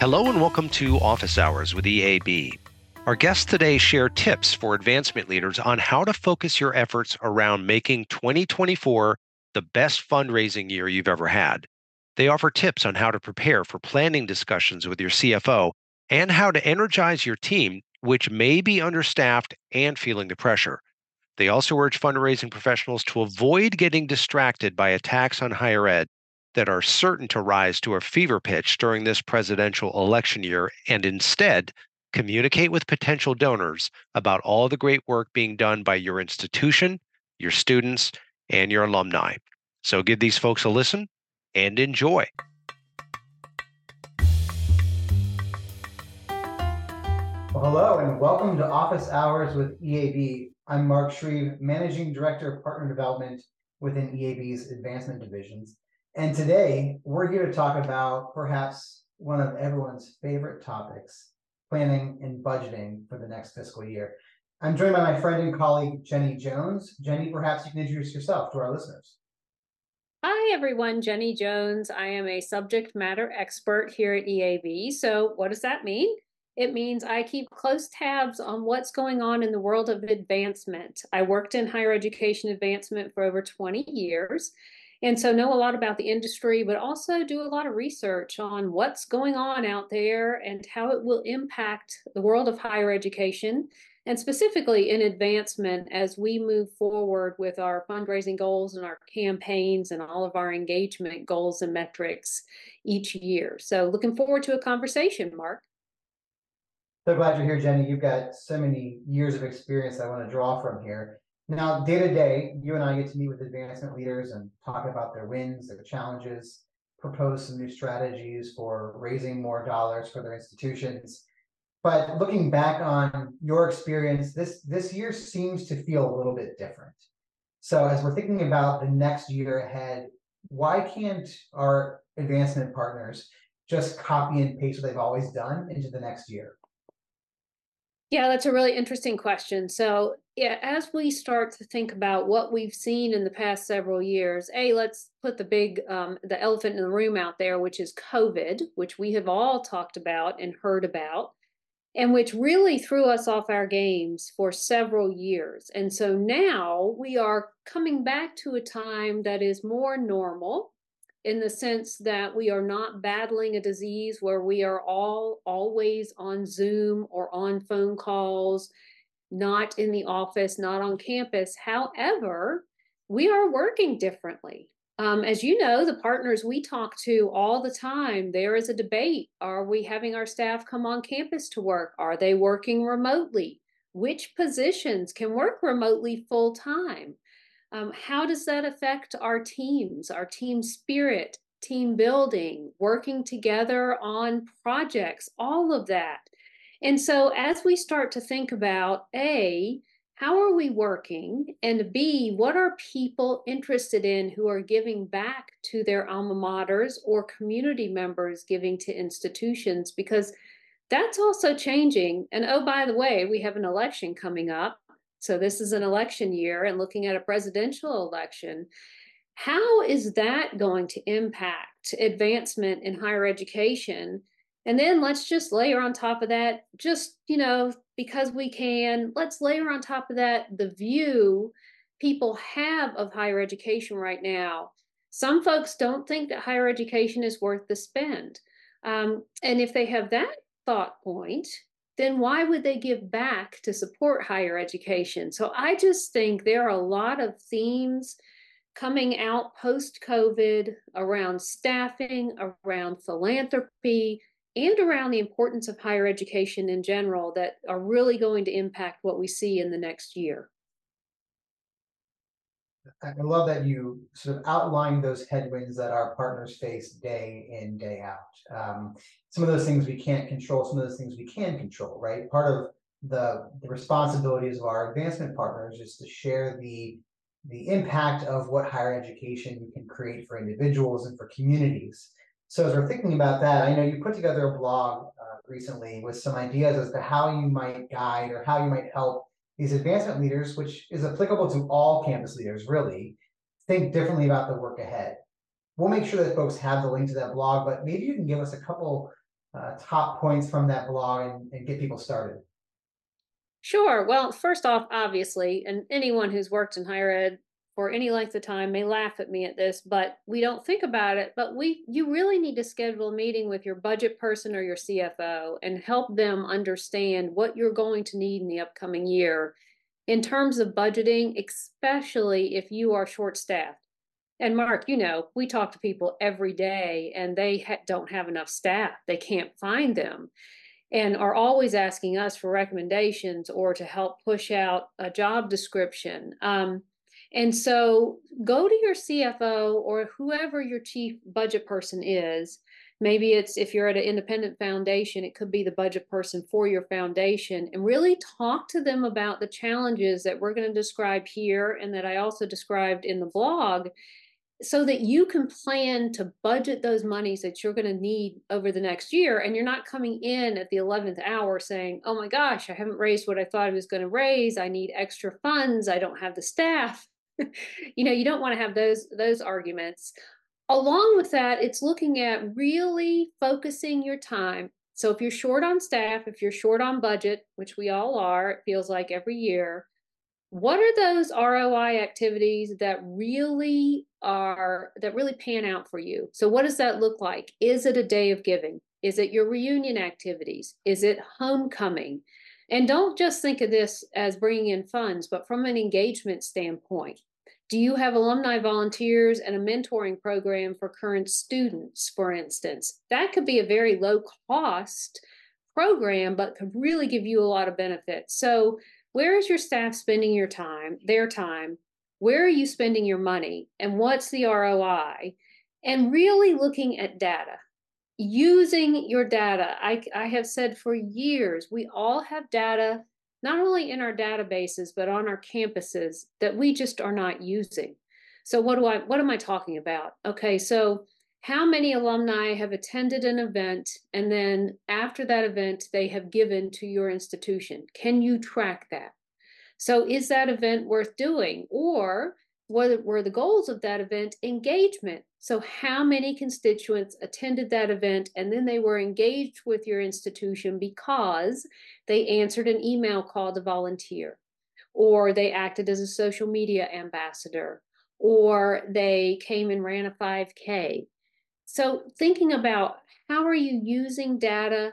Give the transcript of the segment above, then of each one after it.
Hello and welcome to Office Hours with EAB. Our guests today share tips for advancement leaders on how to focus your efforts around making 2024 the best fundraising year you've ever had. They offer tips on how to prepare for planning discussions with your CFO and how to energize your team, which may be understaffed and feeling the pressure. They also urge fundraising professionals to avoid getting distracted by attacks on higher ed that are certain to rise to a fever pitch during this presidential election year and instead communicate with potential donors about all the great work being done by your institution, your students, and your alumni. So give these folks a listen and enjoy. Well, hello and welcome to Office Hours with EAB. I'm Mark Shreve, Managing Director of Partner Development within EAB's Advancement Divisions. And today we're here to talk about perhaps one of everyone's favorite topics planning and budgeting for the next fiscal year. I'm joined by my friend and colleague, Jenny Jones. Jenny, perhaps you can introduce yourself to our listeners. Hi, everyone. Jenny Jones. I am a subject matter expert here at EAB. So, what does that mean? It means I keep close tabs on what's going on in the world of advancement. I worked in higher education advancement for over 20 years, and so know a lot about the industry, but also do a lot of research on what's going on out there and how it will impact the world of higher education and specifically in advancement as we move forward with our fundraising goals and our campaigns and all of our engagement goals and metrics each year. So looking forward to a conversation, Mark. So glad you're here, Jenny. You've got so many years of experience I want to draw from here. Now, day to day, you and I get to meet with advancement leaders and talk about their wins, their challenges, propose some new strategies for raising more dollars for their institutions. But looking back on your experience, this this year seems to feel a little bit different. So as we're thinking about the next year ahead, why can't our advancement partners just copy and paste what they've always done into the next year? Yeah, that's a really interesting question. So, yeah, as we start to think about what we've seen in the past several years, a let's put the big um, the elephant in the room out there, which is COVID, which we have all talked about and heard about, and which really threw us off our games for several years. And so now we are coming back to a time that is more normal in the sense that we are not battling a disease where we are all always on Zoom or on phone calls, not in the office, not on campus. However, we are working differently. Um, as you know, the partners we talk to all the time, there is a debate. Are we having our staff come on campus to work? Are they working remotely? Which positions can work remotely full time? Um, how does that affect our teams, our team spirit, team building, working together on projects, all of that? And so, as we start to think about A, how are we working? And B, what are people interested in who are giving back to their alma maters or community members giving to institutions? Because that's also changing. And oh, by the way, we have an election coming up. So this is an election year and looking at a presidential election. How is that going to impact advancement in higher education? And then let's just layer on top of that, just, you know, because we can, let's layer on top of that the view people have of higher education right now. Some folks don't think that higher education is worth the spend. Um, and if they have that thought point, then why would they give back to support higher education? So I just think there are a lot of themes coming out post COVID around staffing, around philanthropy, and around the importance of higher education in general that are really going to impact what we see in the next year. I love that you sort of outlined those headwinds that our partners face day in, day out. Um, some of those things we can't control, some of those things we can control, right? Part of the, the responsibilities of our advancement partners is to share the the impact of what higher education can create for individuals and for communities. So as we're thinking about that, I know you put together a blog uh, recently with some ideas as to how you might guide or how you might help these advancement leaders, which is applicable to all campus leaders, really, think differently about the work ahead. We'll make sure that folks have the link to that blog, but maybe you can give us a couple uh, top points from that blog and, and get people started? Sure. Well, first off, obviously, and anyone who's worked in higher ed for any length of time may laugh at me at this, but we don't think about it. But we, you really need to schedule a meeting with your budget person or your CFO and help them understand what you're going to need in the upcoming year in terms of budgeting, especially if you are short staffed. And Mark, you know, we talk to people every day and they ha- don't have enough staff. They can't find them and are always asking us for recommendations or to help push out a job description. Um, and so go to your CFO or whoever your chief budget person is. Maybe it's if you're at an independent foundation, it could be the budget person for your foundation and really talk to them about the challenges that we're going to describe here and that I also described in the blog so that you can plan to budget those monies that you're going to need over the next year and you're not coming in at the 11th hour saying oh my gosh i haven't raised what i thought i was going to raise. I need extra funds. I don't have the staff you know you don't want to have those those arguments along with that it's looking at really focusing your time so if you're short on staff if you're short on budget which we all are it feels like every year what are those ROI activities that really are that really pan out for you? So what does that look like? Is it a day of giving? Is it your reunion activities? Is it homecoming? And don't just think of this as bringing in funds, but from an engagement standpoint. Do you have alumni volunteers and a mentoring program for current students, for instance? That could be a very low cost program, but could really give you a lot of benefits. So where is your staff spending your time, their time? Where are you spending your money? And what's the ROI? And really looking at data, using your data. I, I have said for years, we all have data, not only in our databases, but on our campuses that we just are not using. So what do I, what am I talking about? Okay, so how many alumni have attended an event and then after that event they have given to your institution can you track that so is that event worth doing or what were the goals of that event engagement so how many constituents attended that event and then they were engaged with your institution because they answered an email call to volunteer or they acted as a social media ambassador or they came and ran a 5k so thinking about how are you using data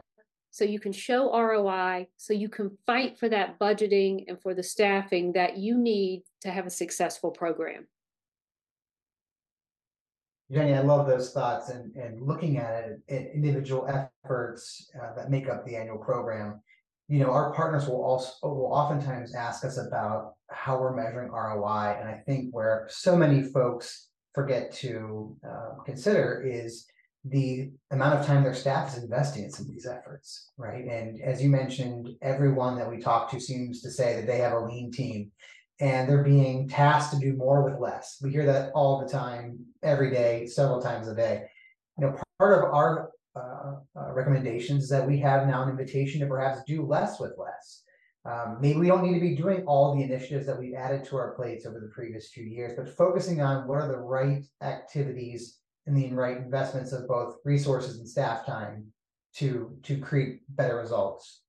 so you can show ROI, so you can fight for that budgeting and for the staffing that you need to have a successful program. Jenny, I love those thoughts and, and looking at it, at individual efforts uh, that make up the annual program. You know, our partners will also will oftentimes ask us about how we're measuring ROI, and I think where so many folks forget to uh, consider is the amount of time their staff is investing in some of these efforts, right? And as you mentioned, everyone that we talk to seems to say that they have a lean team and they're being tasked to do more with less. We hear that all the time, every day, several times a day. You know, part of our uh, uh, recommendations is that we have now an invitation to perhaps do less with less. Um, maybe we don't need to be doing all the initiatives that we've added to our plates over the previous few years, but focusing on what are the right activities and the right investments of both resources and staff time to to create better results.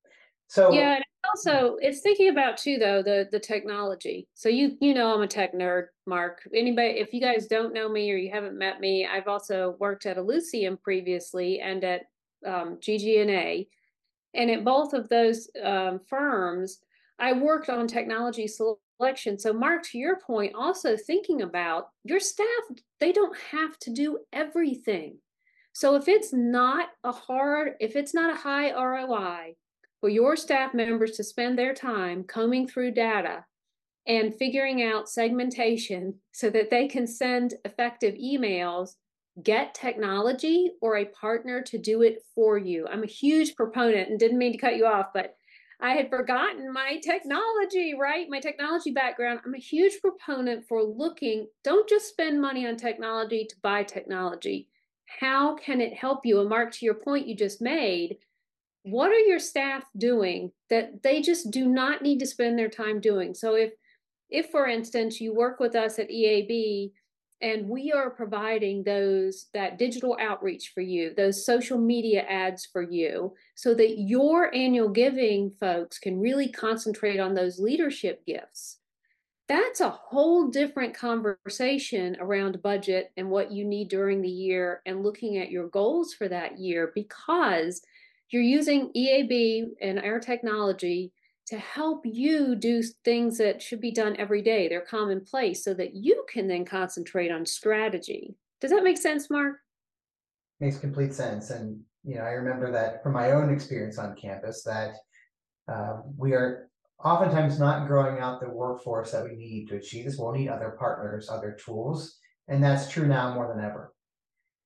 So yeah, also it's thinking about too though the the technology. So you you know I'm a tech nerd, Mark. Anybody if you guys don't know me or you haven't met me, I've also worked at Ellucian previously and at um, GGNA and at both of those um, firms, I worked on technology selection. So, Mark, to your point, also thinking about your staff, they don't have to do everything. So, if it's not a hard, if it's not a high ROI for your staff members to spend their time combing through data and figuring out segmentation so that they can send effective emails get technology or a partner to do it for you. I'm a huge proponent and didn't mean to cut you off, but I had forgotten my technology, right? My technology background. I'm a huge proponent for looking, don't just spend money on technology to buy technology. How can it help you? And Mark, to your point you just made, what are your staff doing that they just do not need to spend their time doing? So if if for instance you work with us at EAB and we are providing those that digital outreach for you those social media ads for you so that your annual giving folks can really concentrate on those leadership gifts that's a whole different conversation around budget and what you need during the year and looking at your goals for that year because you're using EAB and our technology to help you do things that should be done every day. They're commonplace so that you can then concentrate on strategy. Does that make sense, Mark? Makes complete sense. And, you know, I remember that from my own experience on campus that uh, we are oftentimes not growing out the workforce that we need to achieve this. We'll need other partners, other tools. And that's true now more than ever.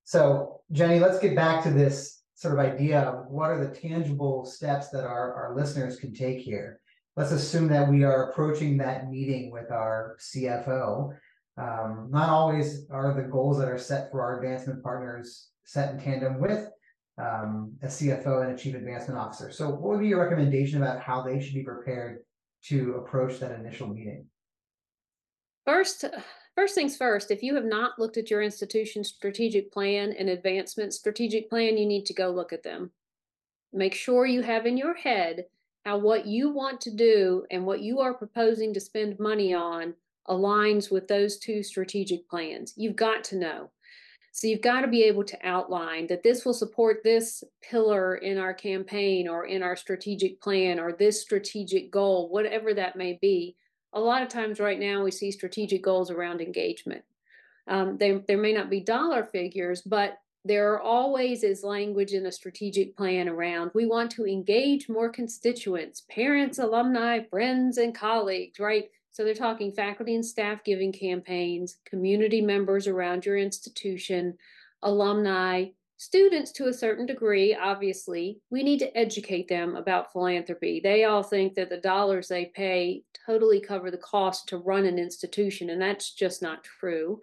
So, Jenny, let's get back to this sort of idea of what are the tangible steps that our, our listeners can take here. Let's assume that we are approaching that meeting with our CFO. Um, not always are the goals that are set for our advancement partners set in tandem with um, a CFO and a chief advancement officer. So, what would be your recommendation about how they should be prepared to approach that initial meeting? First, First things first, if you have not looked at your institution's strategic plan and advancement strategic plan, you need to go look at them. Make sure you have in your head how what you want to do and what you are proposing to spend money on aligns with those two strategic plans. You've got to know. So you've got to be able to outline that this will support this pillar in our campaign or in our strategic plan or this strategic goal, whatever that may be a lot of times right now we see strategic goals around engagement. Um, they, there may not be dollar figures, but there are always is language in a strategic plan around we want to engage more constituents, parents, alumni, friends, and colleagues, right? So they're talking faculty and staff giving campaigns, community members around your institution, alumni, students to a certain degree, obviously, we need to educate them about philanthropy. They all think that the dollars they pay totally cover the cost to run an institution, and that's just not true.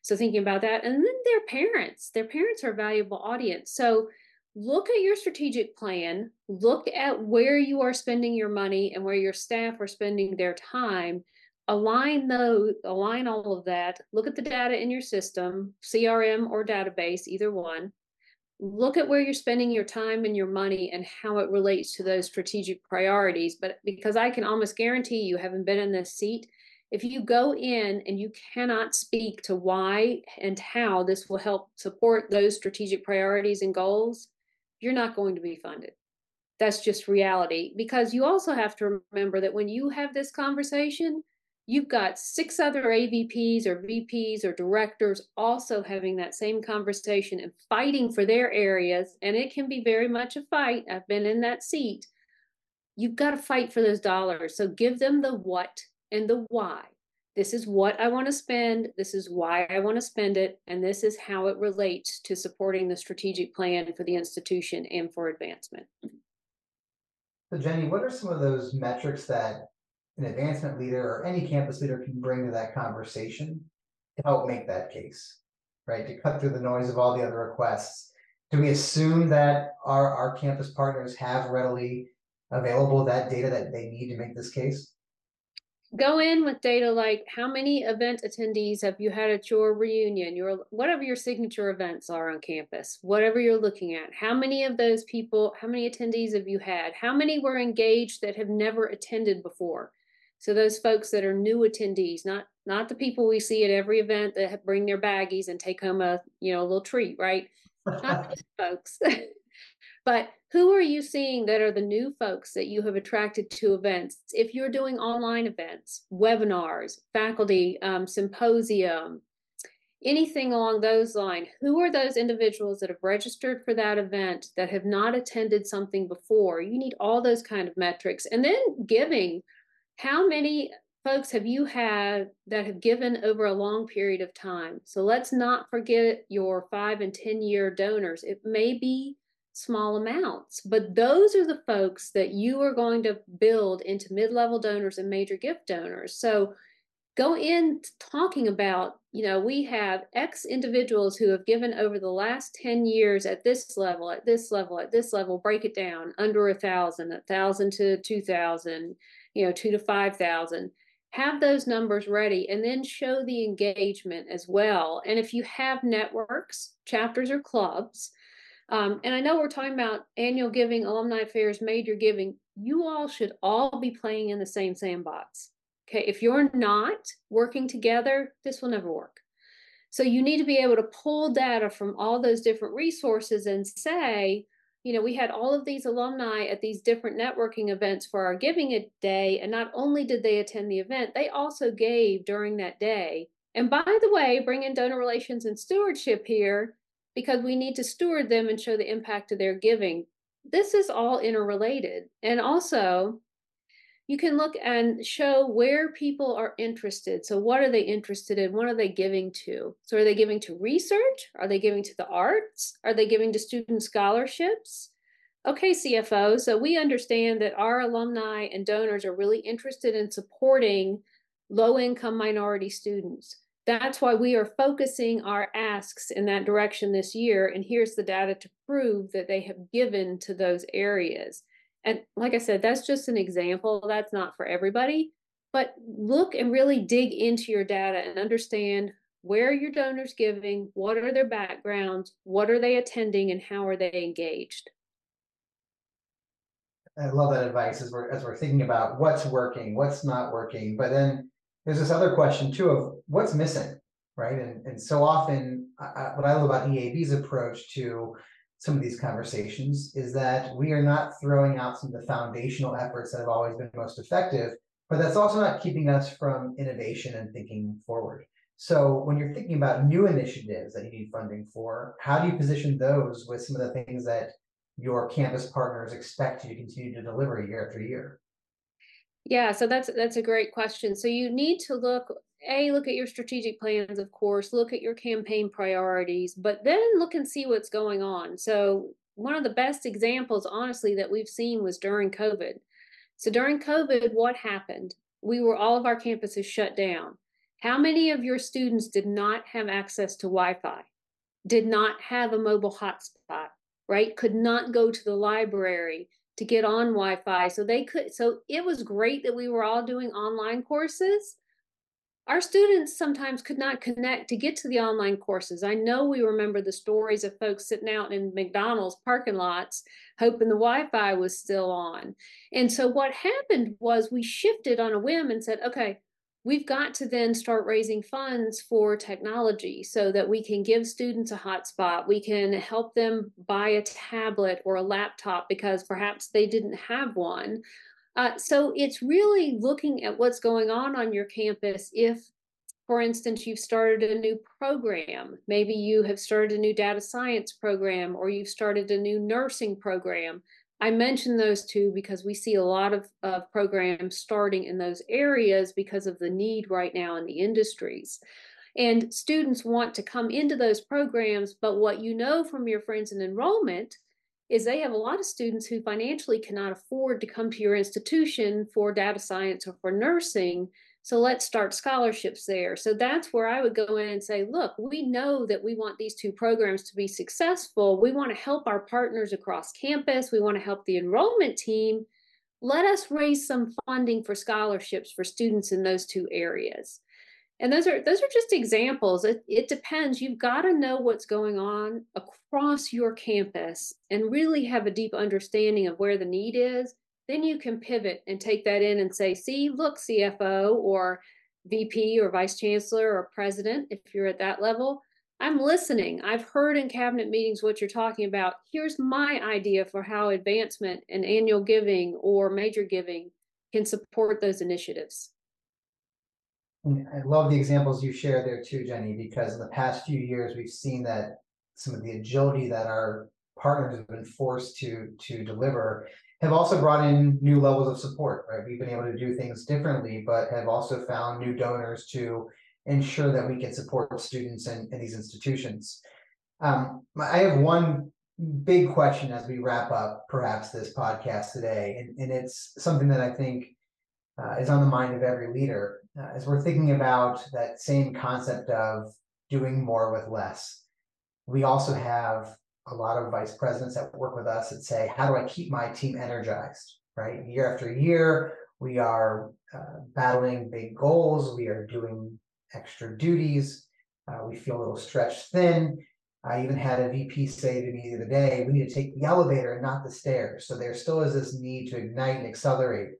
So, thinking about that, and then their parents, their parents are a valuable audience. So, look at your strategic plan, look at where you are spending your money and where your staff are spending their time align those align all of that look at the data in your system crm or database either one look at where you're spending your time and your money and how it relates to those strategic priorities. But because I can almost guarantee you, haven't been in this seat, if you go in and you cannot speak to why and how this will help support those strategic priorities and goals, you're not going to be funded. That's just reality. Because you also have to remember that when you have this conversation, you've got six other AVPs or VPs or directors also having that same conversation and fighting for their areas. And it can be very much a fight. I've been in that seat. You've got to fight for those dollars. So give them the what and the why. This is what I want to spend. This is why I want to spend it. And this is how it relates to supporting the strategic plan for the institution and for advancement. So, Jenny, what are some of those metrics that an advancement leader or any campus leader can bring to that conversation to help make that case, right? To cut through the noise of all the other requests. Do we assume that our, our campus partners have readily available that data that they need to make this case? Go in with data like how many event attendees have you had at your reunion, your whatever your signature events are on campus, whatever you're looking at. How many of those people, how many attendees have you had? How many were engaged that have never attended before? So those folks that are new attendees, not not the people we see at every event that bring their baggies and take home a you know a little treat, right? Not folks. but who are you seeing that are the new folks that you have attracted to events? If you're doing online events, webinars, faculty um, symposium, anything along those lines, who are those individuals that have registered for that event that have not attended something before? You need all those kind of metrics, and then giving how many folks have you had that have given over a long period of time? So let's not forget your five and 10 year donors. It may be small amounts, but those are the folks that you are going to build into mid level donors and major gift donors. So go in talking about, you know, we have X individuals who have given over the last 10 years at this level, at this level, at this level, break it down under a thousand, a thousand to 2,000 you know, two to 5,000. have those numbers ready and then show the engagement as well. And if you have networks, chapters, or clubs, um, and I know we're talking about annual giving, alumni affairs, major giving, you all should all be playing in the same sandbox. Okay, if you're not working together, this will never work. So you need to be able to pull data from all those different resources and say, you know, we had all of these alumni at these different networking events for our giving a day. And not only did they attend the event, they also gave during that day. And by the way, bring in donor relations and stewardship here because we need to steward them and show the impact of their giving. This is all interrelated. And also, you can look and show where people are interested. So, what are they interested in? What are they giving to? So, are they giving to research? Are they giving to the arts? Are they giving to student scholarships? Okay, CFO, so we understand that our alumni and donors are really interested in supporting low income minority students. That's why we are focusing our asks in that direction this year. And here's the data to prove that they have given to those areas. And like I said, that's just an example. That's not for everybody. But look and really dig into your data and understand where your donors giving, what are their backgrounds, what are they attending, and how are they engaged. I love that advice as we're as we're thinking about what's working, what's not working. But then there's this other question too of what's missing, right? And and so often, what I love about EAB's approach to some of these conversations is that we are not throwing out some of the foundational efforts that have always been most effective, but that's also not keeping us from innovation and thinking forward. So when you're thinking about new initiatives that you need funding for, how do you position those with some of the things that your campus partners expect you to continue to deliver year after year? Yeah, so that's that's a great question. So you need to look a look at your strategic plans of course look at your campaign priorities but then look and see what's going on. So one of the best examples honestly that we've seen was during covid. So during covid what happened? We were all of our campuses shut down. How many of your students did not have access to wi-fi? Did not have a mobile hotspot right? Could not go to the library to get on wi-fi so they could so it was great that we were all doing online courses our students sometimes could not connect to get to the online courses. I know we remember the stories of folks sitting out in McDonald's parking lots hoping the Wi Fi was still on. And so what happened was we shifted on a whim and said, okay, we've got to then start raising funds for technology so that we can give students a hotspot. We can help them buy a tablet or a laptop because perhaps they didn't have one. Uh, so it's really looking at what's going on on your campus. If, for instance, you've started a new program, maybe you have started a new data science program or you've started a new nursing program. I mention those two because we see a lot of, of programs starting in those areas because of the need right now in the industries. And students want to come into those programs, but what you know from your friends in enrollment is they have a lot of students who financially cannot afford to come to your institution for data science or for nursing. So let's start scholarships there. So that's where I would go in and say, look, we know that we want these two programs to be successful. We want to help our partners across campus. We want to help the enrollment team. Let us raise some funding for scholarships for students in those two areas and those are those are just examples. It, it depends. You've got to know what's going on across your campus and really have a deep understanding of where the need is. Then you can pivot and take that in and say see look cfo or vp or vice chancellor or president if you're at that level i'm listening. I've heard in cabinet meetings what you're talking about. Here's my idea for how advancement and annual giving or major giving can support those initiatives I love the examples you share there too, Jenny, because in the past few years, we've seen that some of the agility that our partners have been forced to to deliver have also brought in new levels of support, right? We've been able to do things differently, but have also found new donors to ensure that we can support students in these institutions. Um, I have one big question as we wrap up perhaps this podcast today, and, and it's something that I think uh, is on the mind of every leader uh, as we're thinking about that same concept of doing more with less. We also have a lot of vice presidents that work with us that say, how do I keep my team energized? Right, year after year, we are uh, battling big goals. We are doing extra duties. Uh, we feel a little stretched thin. I even had a VP say to me the other day, we need to take the elevator and not the stairs. So there still is this need to ignite and accelerate.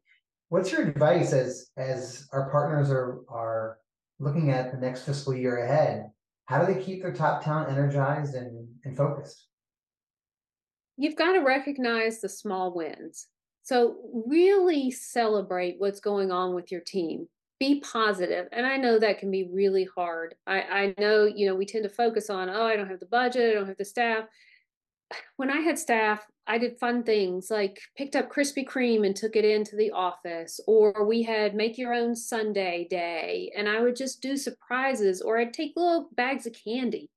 What's your advice as as our partners are are looking at the next fiscal year ahead? How do they keep their top talent energized and, and focused? You've got to recognize the small wins. So really celebrate what's going on with your team be positive and i know that can be really hard i i know you know we tend to focus on oh i don't have the budget i don't have the staff when i had staff i did fun things like picked up krispy kreme and took it into the office or we had make your own sundae day and i would just do surprises or i'd take little bags of candy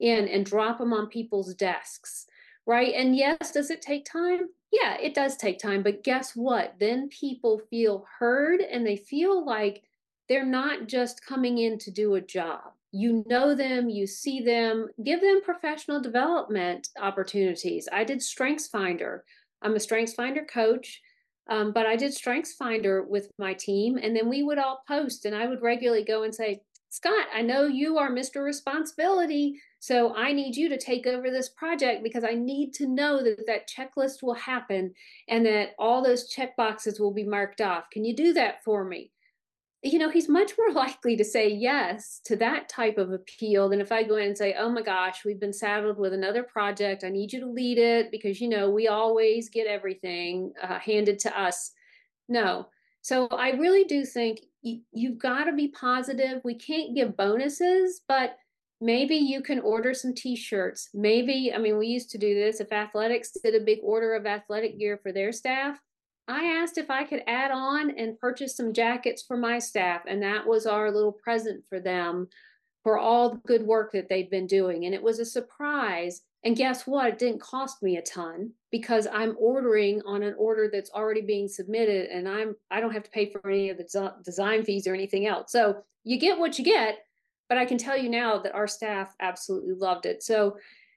in and drop them on people's desks right and yes does it take time yeah, it does take time, but guess what? Then people feel heard and they feel like they're not just coming in to do a job. You know them, you see them, give them professional development opportunities. I did Strengths Finder. I'm a Strengths Finder coach, um, but I did Strengths Finder with my team, and then we would all post, and I would regularly go and say, Scott, I know you are Mr. Responsibility, so I need you to take over this project because I need to know that that checklist will happen and that all those check boxes will be marked off. Can you do that for me? You know, he's much more likely to say yes to that type of appeal than if I go in and say, oh my gosh, we've been saddled with another project. I need you to lead it because, you know, we always get everything uh, handed to us. No. So I really do think you've got to be positive. We can't give bonuses, but maybe you can order some t-shirts. Maybe, I mean, we used to do this. If athletics did a big order of athletic gear for their staff, I asked if I could add on and purchase some jackets for my staff. And that was our little present for them for all the good work that they'd been doing. And it was a surprise. And guess what? It didn't cost me a ton because I'm ordering on an order that's already being submitted and I'm I don't have to pay for any of the design fees or anything else. So you get what you get, but I can tell you now that our staff absolutely loved it. So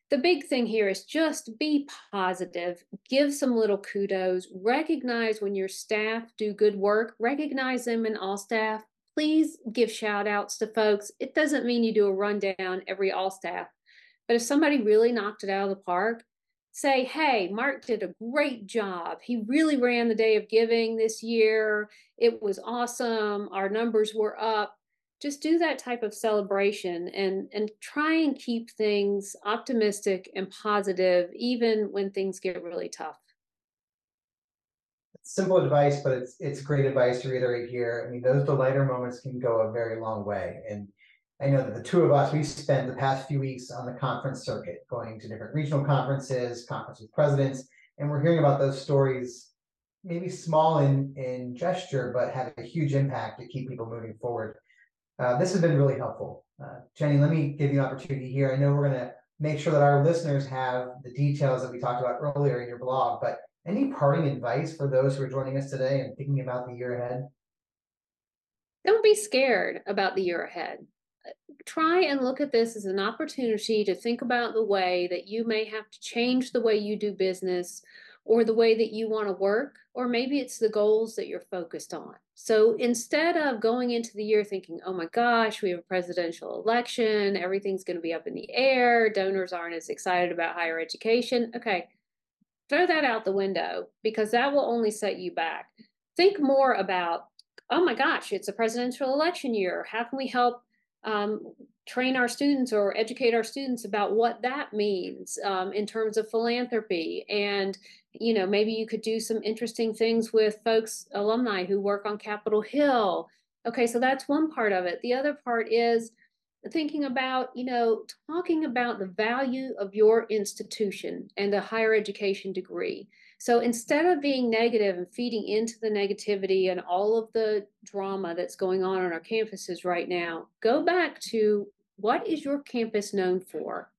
the big thing here is just be positive, give some little kudos, recognize when your staff do good work, recognize them in all staff. Please give shout outs to folks. It doesn't mean you do a rundown every all staff but if somebody really knocked it out of the park, say, hey, Mark did a great job. He really ran the day of giving this year. It was awesome. Our numbers were up. Just do that type of celebration and, and try and keep things optimistic and positive, even when things get really tough. Simple advice, but it's it's great advice to reiterate here. I mean, those the lighter moments can go a very long way. And I know that the two of us, we spent the past few weeks on the conference circuit, going to different regional conferences, conference with presidents, and we're hearing about those stories, maybe small in, in gesture, but have a huge impact to keep people moving forward. Uh, this has been really helpful. Uh, Jenny, let me give you an opportunity here. I know we're going to make sure that our listeners have the details that we talked about earlier in your blog, but any parting advice for those who are joining us today and thinking about the year ahead? Don't be scared about the year ahead try and look at this as an opportunity to think about the way that you may have to change the way you do business or the way that you want to work, or maybe it's the goals that you're focused on. So instead of going into the year thinking, oh my gosh, we have a presidential election, everything's going to be up in the air, donors aren't as excited about higher education, okay, throw that out the window because that will only set you back. Think more about, oh my gosh, it's a presidential election year. How can we help um, train our students or educate our students about what that means um, in terms of philanthropy. And you know maybe you could do some interesting things with folks alumni who work on capitol hill. Okay so that's one part of it. The other part is thinking about you know talking about the value of your institution and a higher education degree so instead of being negative and feeding into the negativity and all of the drama that's going on on our campuses right now, go back to what is your campus known for?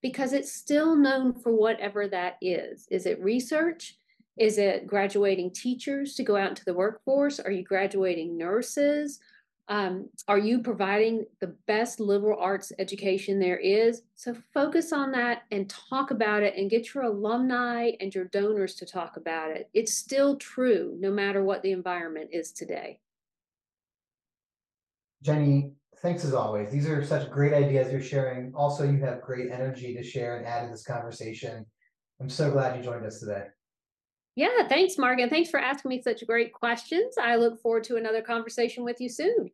Because it's still known for whatever that is. Is it research? Is it graduating teachers to go out into the workforce? Are you graduating nurses? Um, are you providing the best liberal arts education there is? So focus on that and talk about it and get your alumni and your donors to talk about it. It's still true no matter what the environment is today. Jenny, thanks as always. These are such great ideas you're sharing. Also, you have great energy to share and add to this conversation. I'm so glad you joined us today. Yeah, thanks, Mark, and thanks for asking me such great questions. I look forward to another conversation with you soon.